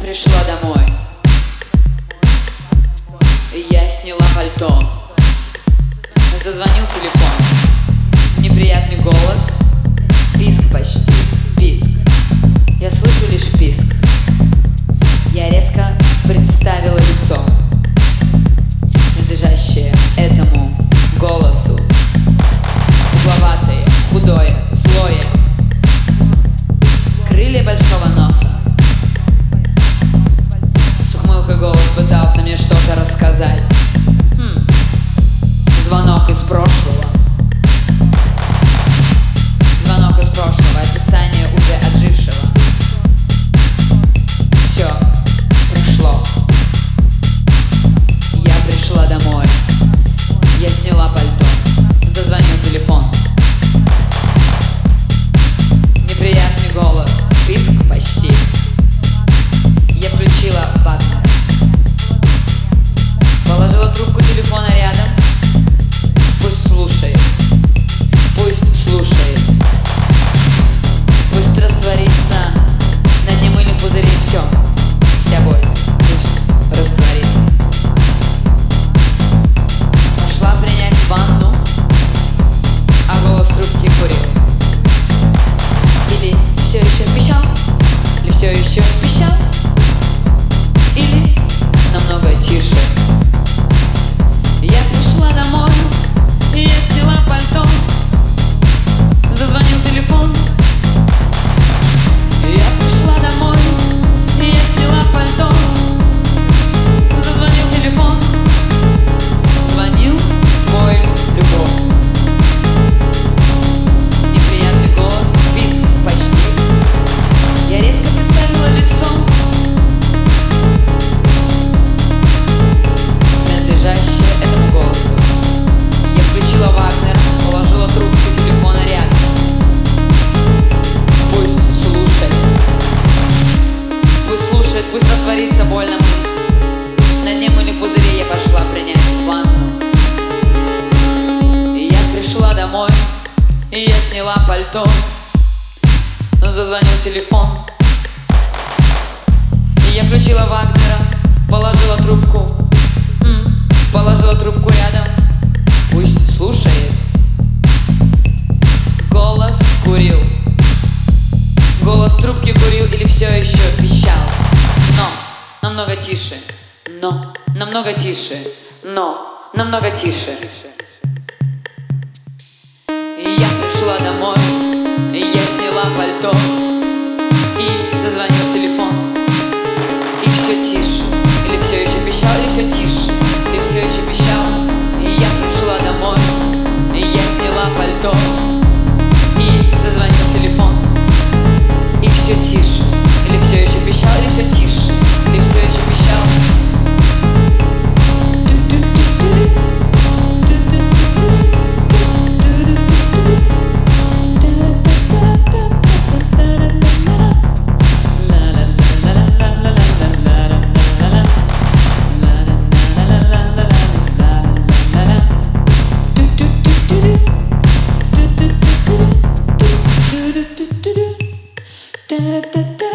пришла домой. Я сняла пальто. Зазвонил телефон. Мужской голос пытался мне что-то рассказать хм. Звонок из прошлого дышит, пусть растворится больно. На дне мы пузыри, я пошла принять ванну. И я пришла домой, и я сняла пальто. Но зазвонил телефон. И я включила Вагнера, положила трубку. Положила трубку рядом, пусть слушает. Голос курил. Намного тише. Но. Намного тише. Но. Намного тише. тише. da da da